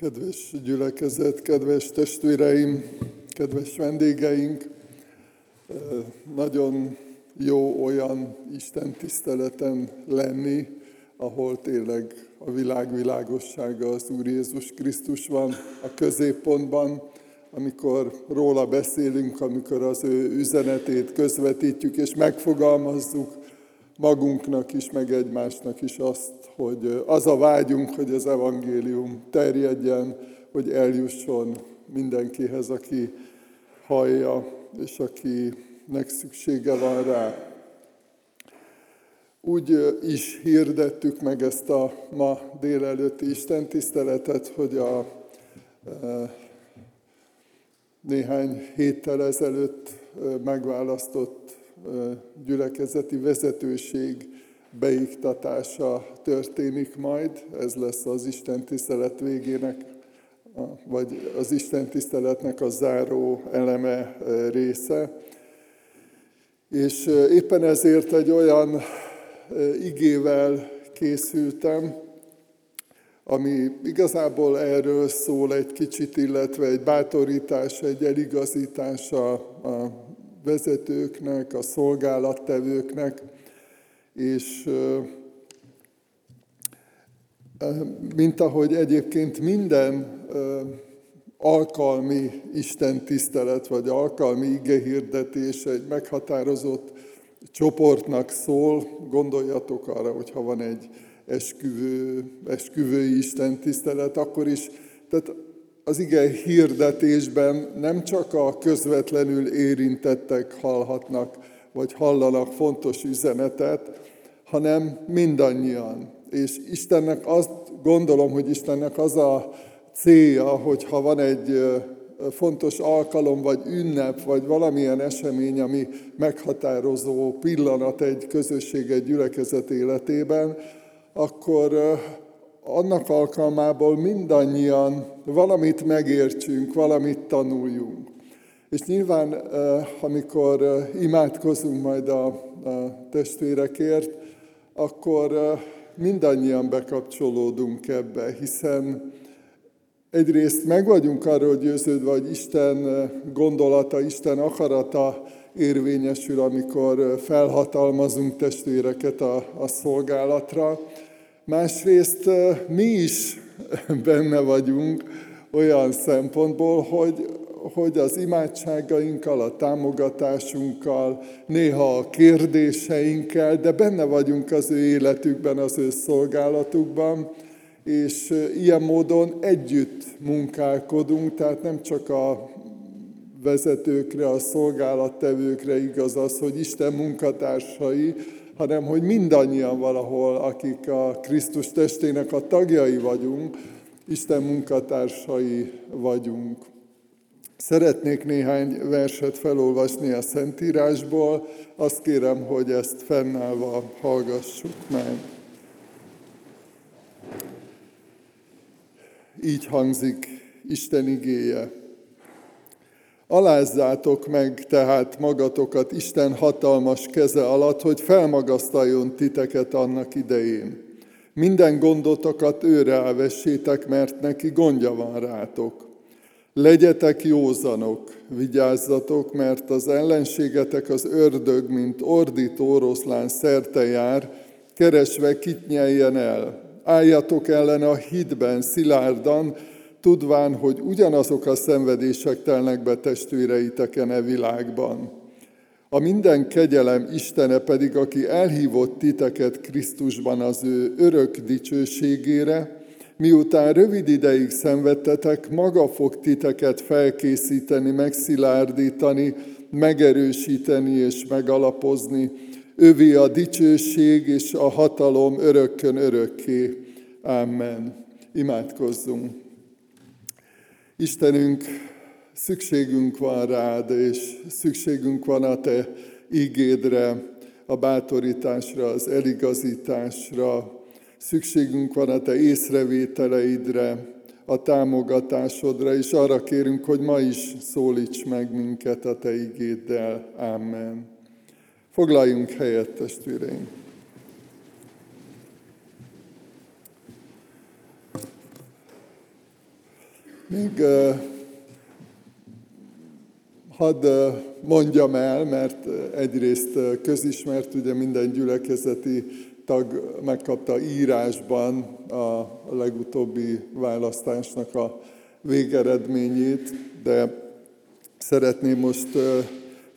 Kedves gyülekezet, kedves testvéreim, kedves vendégeink, nagyon jó olyan Isten tiszteleten lenni, ahol tényleg a világ világossága az Úr Jézus Krisztus van a középpontban, amikor róla beszélünk, amikor az ő üzenetét közvetítjük és megfogalmazzuk magunknak is, meg egymásnak is azt, hogy az a vágyunk, hogy az evangélium terjedjen, hogy eljusson mindenkihez, aki hallja, és akinek szüksége van rá. Úgy is hirdettük meg ezt a ma délelőtti Isten tiszteletet, hogy a néhány héttel ezelőtt megválasztott gyülekezeti vezetőség beiktatása történik majd. Ez lesz az Isten tisztelet végének, vagy az Isten tiszteletnek a záró eleme része. És éppen ezért egy olyan igével készültem, ami igazából erről szól egy kicsit, illetve egy bátorítás, egy eligazítás a, vezetőknek, a szolgálattevőknek, és mint ahogy egyébként minden alkalmi Isten tisztelet, vagy alkalmi igehirdetés egy meghatározott csoportnak szól, gondoljatok arra, hogy ha van egy esküvő, esküvői Isten tisztelet, akkor is, tehát az ige hirdetésben nem csak a közvetlenül érintettek hallhatnak, vagy hallanak fontos üzenetet, hanem mindannyian. És Istennek azt gondolom, hogy Istennek az a célja, hogy ha van egy fontos alkalom, vagy ünnep, vagy valamilyen esemény, ami meghatározó pillanat egy közösség, egy gyülekezet életében, akkor annak alkalmából mindannyian valamit megértsünk, valamit tanuljunk. És nyilván, amikor imádkozunk majd a, testvérekért, akkor mindannyian bekapcsolódunk ebbe, hiszen egyrészt meg vagyunk arról győződve, hogy Isten gondolata, Isten akarata érvényesül, amikor felhatalmazunk testvéreket a, a szolgálatra. Másrészt mi is benne vagyunk olyan szempontból, hogy, hogy az imádságainkkal, a támogatásunkkal, néha a kérdéseinkkel, de benne vagyunk az ő életükben, az ő szolgálatukban, és ilyen módon együtt munkálkodunk, tehát nem csak a vezetőkre, a szolgálattevőkre igaz az, hogy Isten munkatársai, hanem hogy mindannyian valahol, akik a Krisztus testének a tagjai vagyunk, Isten munkatársai vagyunk. Szeretnék néhány verset felolvasni a Szentírásból, azt kérem, hogy ezt fennállva hallgassuk meg. Így hangzik Isten igéje. Alázzátok meg tehát magatokat Isten hatalmas keze alatt, hogy felmagasztaljon titeket annak idején. Minden gondotokat őre elvessétek, mert neki gondja van rátok. Legyetek józanok, vigyázzatok, mert az ellenségetek az ördög, mint ordító oroszlán szerte jár, keresve kit nyeljen el. Álljatok ellen a hitben, szilárdan, tudván, hogy ugyanazok a szenvedések telnek be testvéreiteken e világban. A minden kegyelem Istene pedig, aki elhívott titeket Krisztusban az ő örök dicsőségére, miután rövid ideig szenvedtetek, maga fog titeket felkészíteni, megszilárdítani, megerősíteni és megalapozni. Ővé a dicsőség és a hatalom örökkön örökké. Amen. Imádkozzunk. Istenünk, szükségünk van rád, és szükségünk van a te ígédre, a bátorításra, az eligazításra, szükségünk van a te észrevételeidre, a támogatásodra, és arra kérünk, hogy ma is szólíts meg minket a te igéddel. Amen. Foglaljunk helyet, testvéreink! Még hadd mondjam el, mert egyrészt közismert, ugye minden gyülekezeti tag megkapta írásban a legutóbbi választásnak a végeredményét, de szeretném most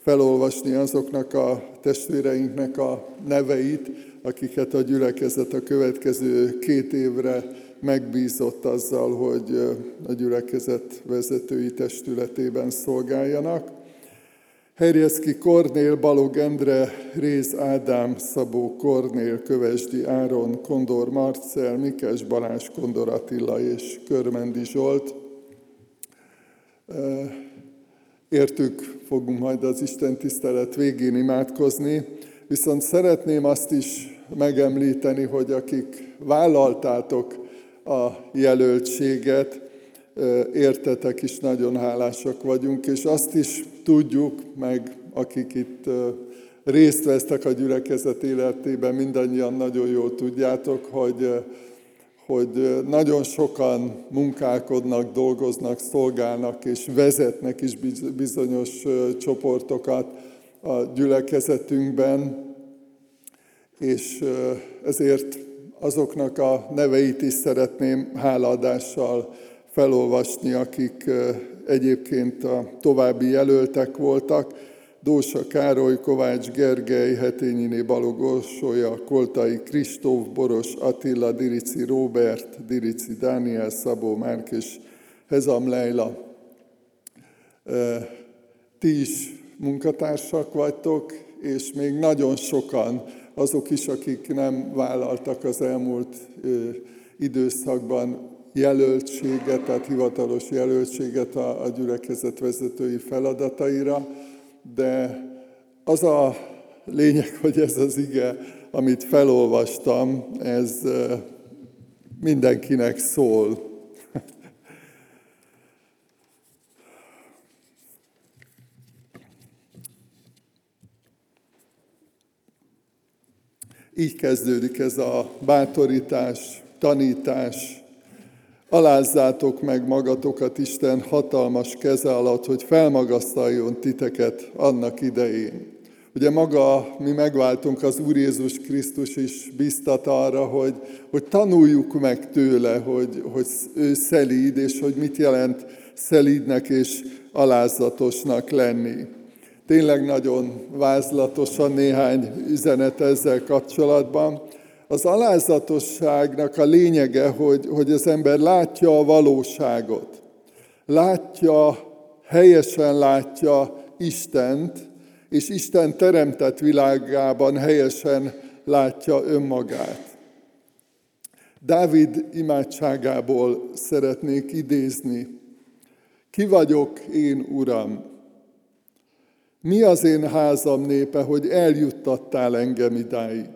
felolvasni azoknak a testvéreinknek a neveit, akiket a gyülekezet a következő két évre megbízott azzal, hogy a gyülekezet vezetői testületében szolgáljanak. Herjeszki Kornél, Balog Endre, Réz Ádám, Szabó Kornél, Kövesdi Áron, Kondor Marcel, Mikes Balázs, Kondor Attila és Körmendi Zsolt. Értük fogunk majd az Isten tisztelet végén imádkozni, viszont szeretném azt is megemlíteni, hogy akik vállaltátok a jelöltséget, értetek is nagyon hálásak vagyunk, és azt is tudjuk, meg akik itt részt vesztek a gyülekezet életében, mindannyian nagyon jól tudjátok, hogy, hogy nagyon sokan munkálkodnak, dolgoznak, szolgálnak és vezetnek is bizonyos csoportokat a gyülekezetünkben, és ezért azoknak a neveit is szeretném hálaadással felolvasni, akik egyébként a további jelöltek voltak. Dósa Károly, Kovács Gergely, Hetényiné Balogorsolya, Koltai Kristóf, Boros Attila, Dirici Róbert, Dirici Dániel, Szabó Márk és Hezam Leila. Ti is munkatársak vagytok, és még nagyon sokan azok is, akik nem vállaltak az elmúlt időszakban jelöltséget, tehát hivatalos jelöltséget a, a gyülekezet vezetői feladataira, de az a lényeg, hogy ez az ige, amit felolvastam, ez mindenkinek szól. Így kezdődik ez a bátorítás, tanítás, Alázzátok meg magatokat Isten hatalmas keze alatt, hogy felmagasztaljon titeket annak idején. Ugye maga mi megváltunk, az Úr Jézus Krisztus is biztat arra, hogy, hogy tanuljuk meg tőle, hogy, hogy ő szelíd, és hogy mit jelent szelídnek és alázatosnak lenni. Tényleg nagyon vázlatosan néhány üzenet ezzel kapcsolatban. Az alázatosságnak a lényege, hogy, hogy az ember látja a valóságot. Látja, helyesen látja Istent, és Isten teremtett világában helyesen látja önmagát. Dávid imádságából szeretnék idézni. Ki vagyok én, Uram? Mi az én házam népe, hogy eljuttattál engem idáig?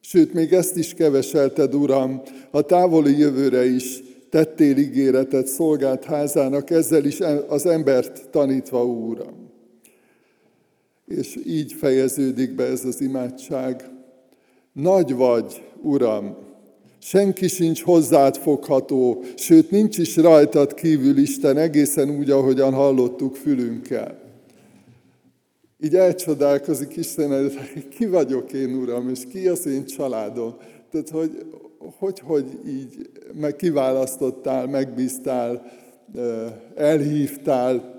Sőt, még ezt is keveselted, Uram, a távoli jövőre is tettél ígéretet szolgált házának, ezzel is az embert tanítva, Uram. És így fejeződik be ez az imádság. Nagy vagy, Uram, senki sincs hozzád fogható, sőt, nincs is rajtad kívül Isten, egészen úgy, ahogyan hallottuk fülünkkel így elcsodálkozik Isten, hogy ki vagyok én, Uram, és ki az én családom. Tehát, hogy hogy, hogy így meg kiválasztottál, megbíztál, elhívtál,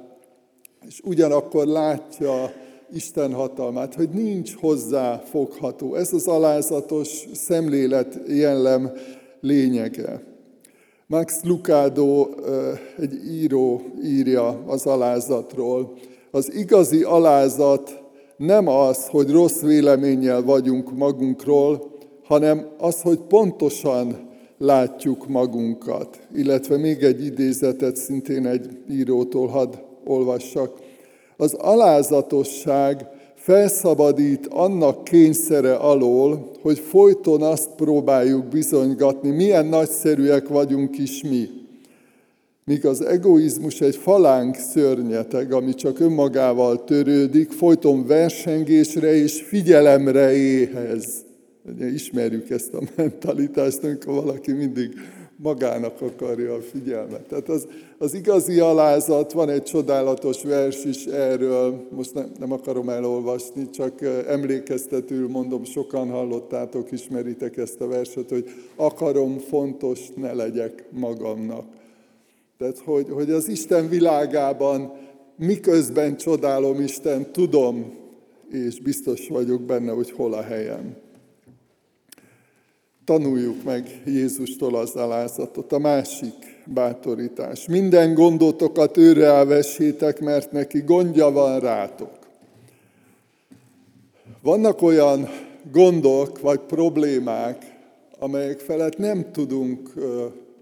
és ugyanakkor látja Isten hatalmát, hogy nincs hozzá fogható. Ez az alázatos szemlélet jellem lényege. Max Lucado, egy író írja az alázatról, az igazi alázat nem az, hogy rossz véleménnyel vagyunk magunkról, hanem az, hogy pontosan látjuk magunkat. Illetve még egy idézetet szintén egy írótól hadd olvassak. Az alázatosság felszabadít annak kényszere alól, hogy folyton azt próbáljuk bizonygatni, milyen nagyszerűek vagyunk is mi. Míg az egoizmus egy falánk szörnyeteg, ami csak önmagával törődik, folyton versengésre és figyelemre éhez. Ismerjük ezt a mentalitást, amikor valaki mindig magának akarja a figyelmet. Tehát az, az igazi alázat, van egy csodálatos vers is erről, most nem, nem akarom elolvasni, csak emlékeztetül mondom, sokan hallottátok, ismeritek ezt a verset, hogy akarom fontos ne legyek magamnak. Tehát, hogy, hogy az Isten világában miközben csodálom Isten, tudom, és biztos vagyok benne, hogy hol a helyem. Tanuljuk meg Jézustól az alázatot. A másik bátorítás. Minden gondotokat őre elvessétek, mert neki gondja van rátok. Vannak olyan gondok vagy problémák, amelyek felett nem tudunk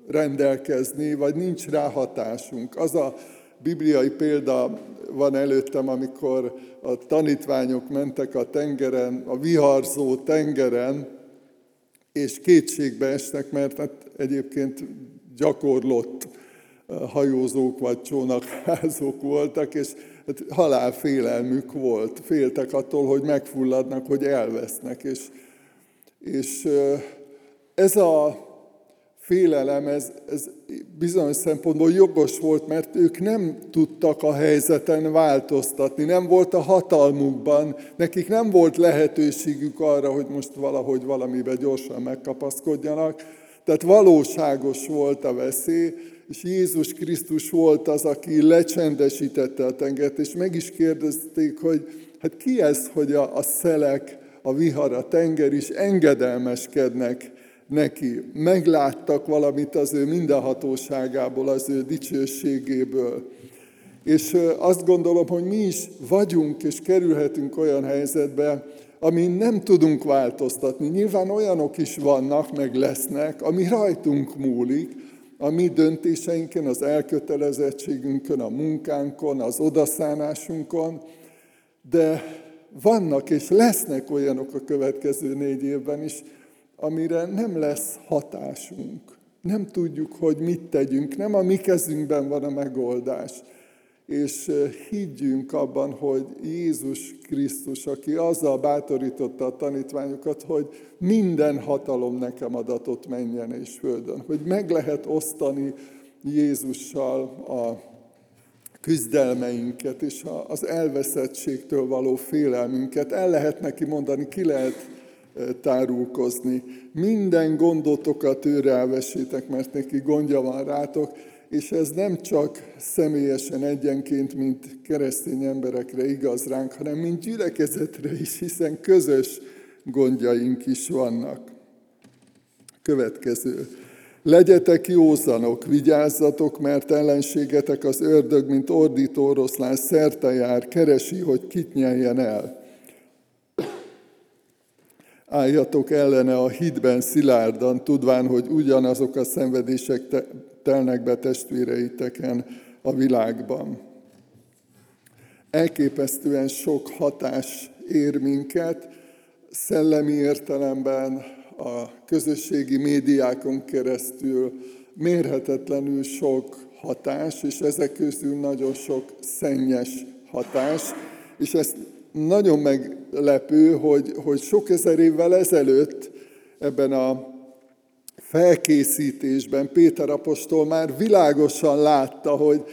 rendelkezni, vagy nincs ráhatásunk. Az a bibliai példa van előttem, amikor a tanítványok mentek a tengeren, a viharzó tengeren, és kétségbe estek, mert hát egyébként gyakorlott hajózók vagy csónakházók voltak, és hát halálfélelmük volt. Féltek attól, hogy megfulladnak, hogy elvesznek. És, és ez a félelem, ez, ez bizonyos szempontból jogos volt, mert ők nem tudtak a helyzeten változtatni, nem volt a hatalmukban, nekik nem volt lehetőségük arra, hogy most valahogy valamibe gyorsan megkapaszkodjanak. Tehát valóságos volt a veszély, és Jézus Krisztus volt az, aki lecsendesítette a tengert, és meg is kérdezték, hogy hát ki ez, hogy a, a szelek, a vihar, a tenger is engedelmeskednek neki. Megláttak valamit az ő mindenhatóságából, az ő dicsőségéből. És azt gondolom, hogy mi is vagyunk és kerülhetünk olyan helyzetbe, amin nem tudunk változtatni. Nyilván olyanok is vannak, meg lesznek, ami rajtunk múlik, a mi döntéseinken, az elkötelezettségünkön, a munkánkon, az odaszánásunkon, de vannak és lesznek olyanok a következő négy évben is, amire nem lesz hatásunk. Nem tudjuk, hogy mit tegyünk, nem a mi kezünkben van a megoldás. És higgyünk abban, hogy Jézus Krisztus, aki azzal bátorította a tanítványokat, hogy minden hatalom nekem adatot menjen és földön. Hogy meg lehet osztani Jézussal a küzdelmeinket és az elveszettségtől való félelmünket. El lehet neki mondani, ki lehet tárulkozni. Minden gondotokat őre elvessétek, mert neki gondja van rátok, és ez nem csak személyesen egyenként, mint keresztény emberekre igaz ránk, hanem mint gyülekezetre is, hiszen közös gondjaink is vannak. Következő. Legyetek józanok, vigyázzatok, mert ellenségetek az ördög, mint ordító oroszlán szerte jár, keresi, hogy kit nyeljen el álljatok ellene a hitben szilárdan, tudván, hogy ugyanazok a szenvedések telnek be testvéreiteken a világban. Elképesztően sok hatás ér minket, szellemi értelemben, a közösségi médiákon keresztül mérhetetlenül sok hatás, és ezek közül nagyon sok szennyes hatás, és ezt nagyon meglepő, hogy, hogy sok ezer évvel ezelőtt ebben a felkészítésben Péter apostol már világosan látta, hogy,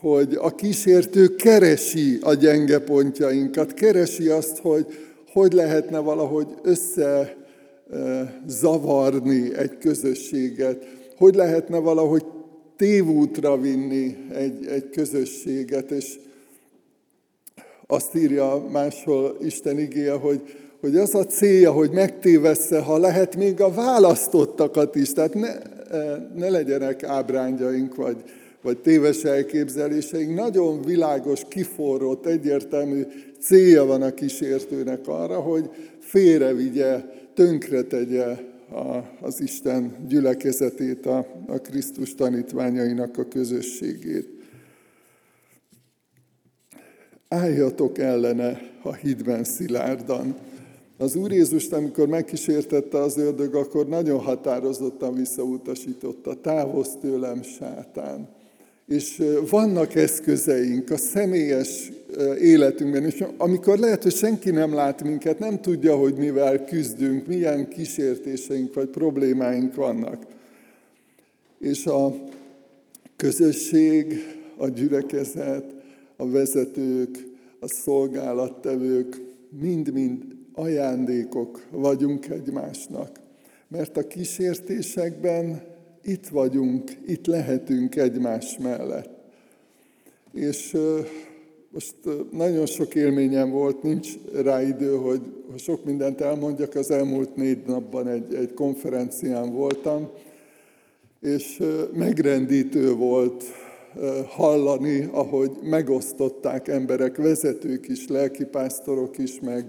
hogy a kísértő keresi a gyenge pontjainkat, keresi azt, hogy hogy lehetne valahogy össze zavarni egy közösséget, hogy lehetne valahogy tévútra vinni egy, egy közösséget, és azt írja máshol Isten igéje, hogy, hogy az a célja, hogy megtévessze, ha lehet még a választottakat is. Tehát ne, ne legyenek ábrándjaink, vagy, vagy téves elképzeléseink. Nagyon világos, kiforrott, egyértelmű célja van a kísértőnek arra, hogy félrevigye, tönkretegye a, az Isten gyülekezetét, a, a Krisztus tanítványainak a közösségét álljatok ellene a hídben szilárdan. Az Úr Jézust, amikor megkísértette az ördög, akkor nagyon határozottan visszautasította, távozz tőlem, sátán. És vannak eszközeink a személyes életünkben, és amikor lehet, hogy senki nem lát minket, nem tudja, hogy mivel küzdünk, milyen kísértéseink vagy problémáink vannak. És a közösség, a gyülekezet, a vezetők, a szolgálattevők mind-mind ajándékok vagyunk egymásnak. Mert a kísértésekben itt vagyunk, itt lehetünk egymás mellett. És most nagyon sok élményem volt, nincs rá idő, hogy sok mindent elmondjak. Az elmúlt négy napban egy, egy konferencián voltam, és megrendítő volt hallani, ahogy megosztották emberek, vezetők is, lelkipásztorok is, meg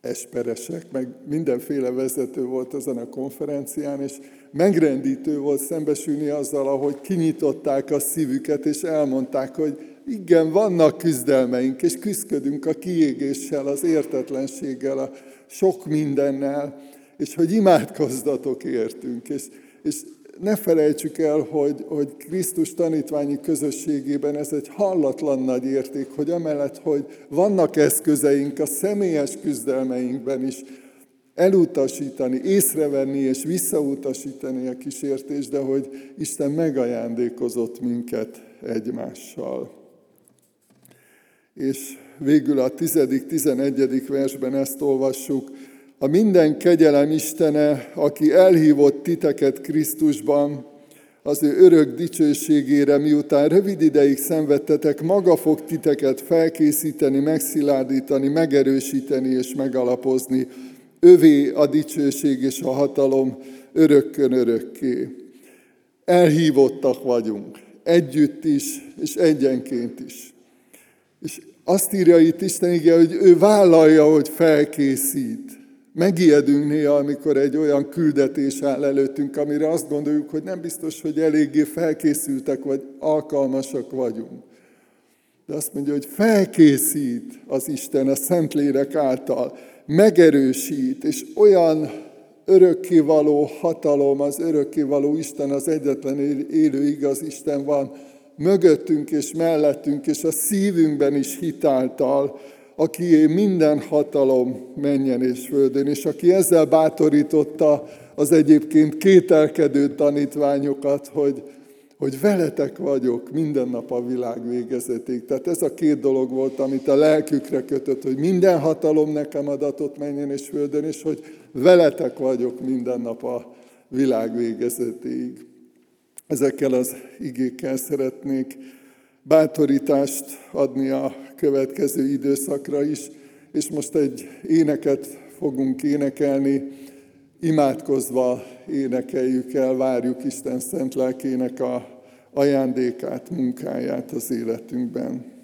esperesek, meg mindenféle vezető volt ezen a konferencián, és megrendítő volt szembesülni azzal, ahogy kinyitották a szívüket, és elmondták, hogy igen, vannak küzdelmeink, és küzdködünk a kiégéssel, az értetlenséggel, a sok mindennel, és hogy imádkozzatok értünk. És, és ne felejtsük el, hogy, hogy Krisztus tanítványi közösségében ez egy hallatlan nagy érték, hogy amellett, hogy vannak eszközeink a személyes küzdelmeinkben is, elutasítani, észrevenni és visszautasítani a kísértést, de hogy Isten megajándékozott minket egymással. És végül a 10.-11. versben ezt olvassuk, a minden kegyelem Istene, aki elhívott titeket Krisztusban, az ő örök dicsőségére, miután rövid ideig szenvedtetek, maga fog titeket felkészíteni, megszilárdítani, megerősíteni és megalapozni. Övé a dicsőség és a hatalom örökkön örökké. Elhívottak vagyunk, együtt is, és egyenként is. És azt írja itt Isten igen, hogy ő vállalja, hogy felkészít. Megijedünk néha, amikor egy olyan küldetés áll előttünk, amire azt gondoljuk, hogy nem biztos, hogy eléggé felkészültek vagy alkalmasak vagyunk. De azt mondja, hogy felkészít az Isten a Szentlélek által, megerősít, és olyan örökkévaló hatalom, az örökkévaló Isten, az egyetlen élő igaz Isten van mögöttünk és mellettünk, és a szívünkben is hitáltal, aki minden hatalom menjen és földön, és aki ezzel bátorította az egyébként kételkedő tanítványokat, hogy, hogy veletek vagyok minden nap a világ végezetig. Tehát ez a két dolog volt, amit a lelkükre kötött, hogy minden hatalom nekem adatot menjen és földön, és hogy veletek vagyok minden nap a világ végezetig. Ezekkel az igékkel szeretnék bátorítást adni a következő időszakra is, és most egy éneket fogunk énekelni, imádkozva énekeljük el, várjuk Isten szent lelkének a ajándékát, munkáját az életünkben.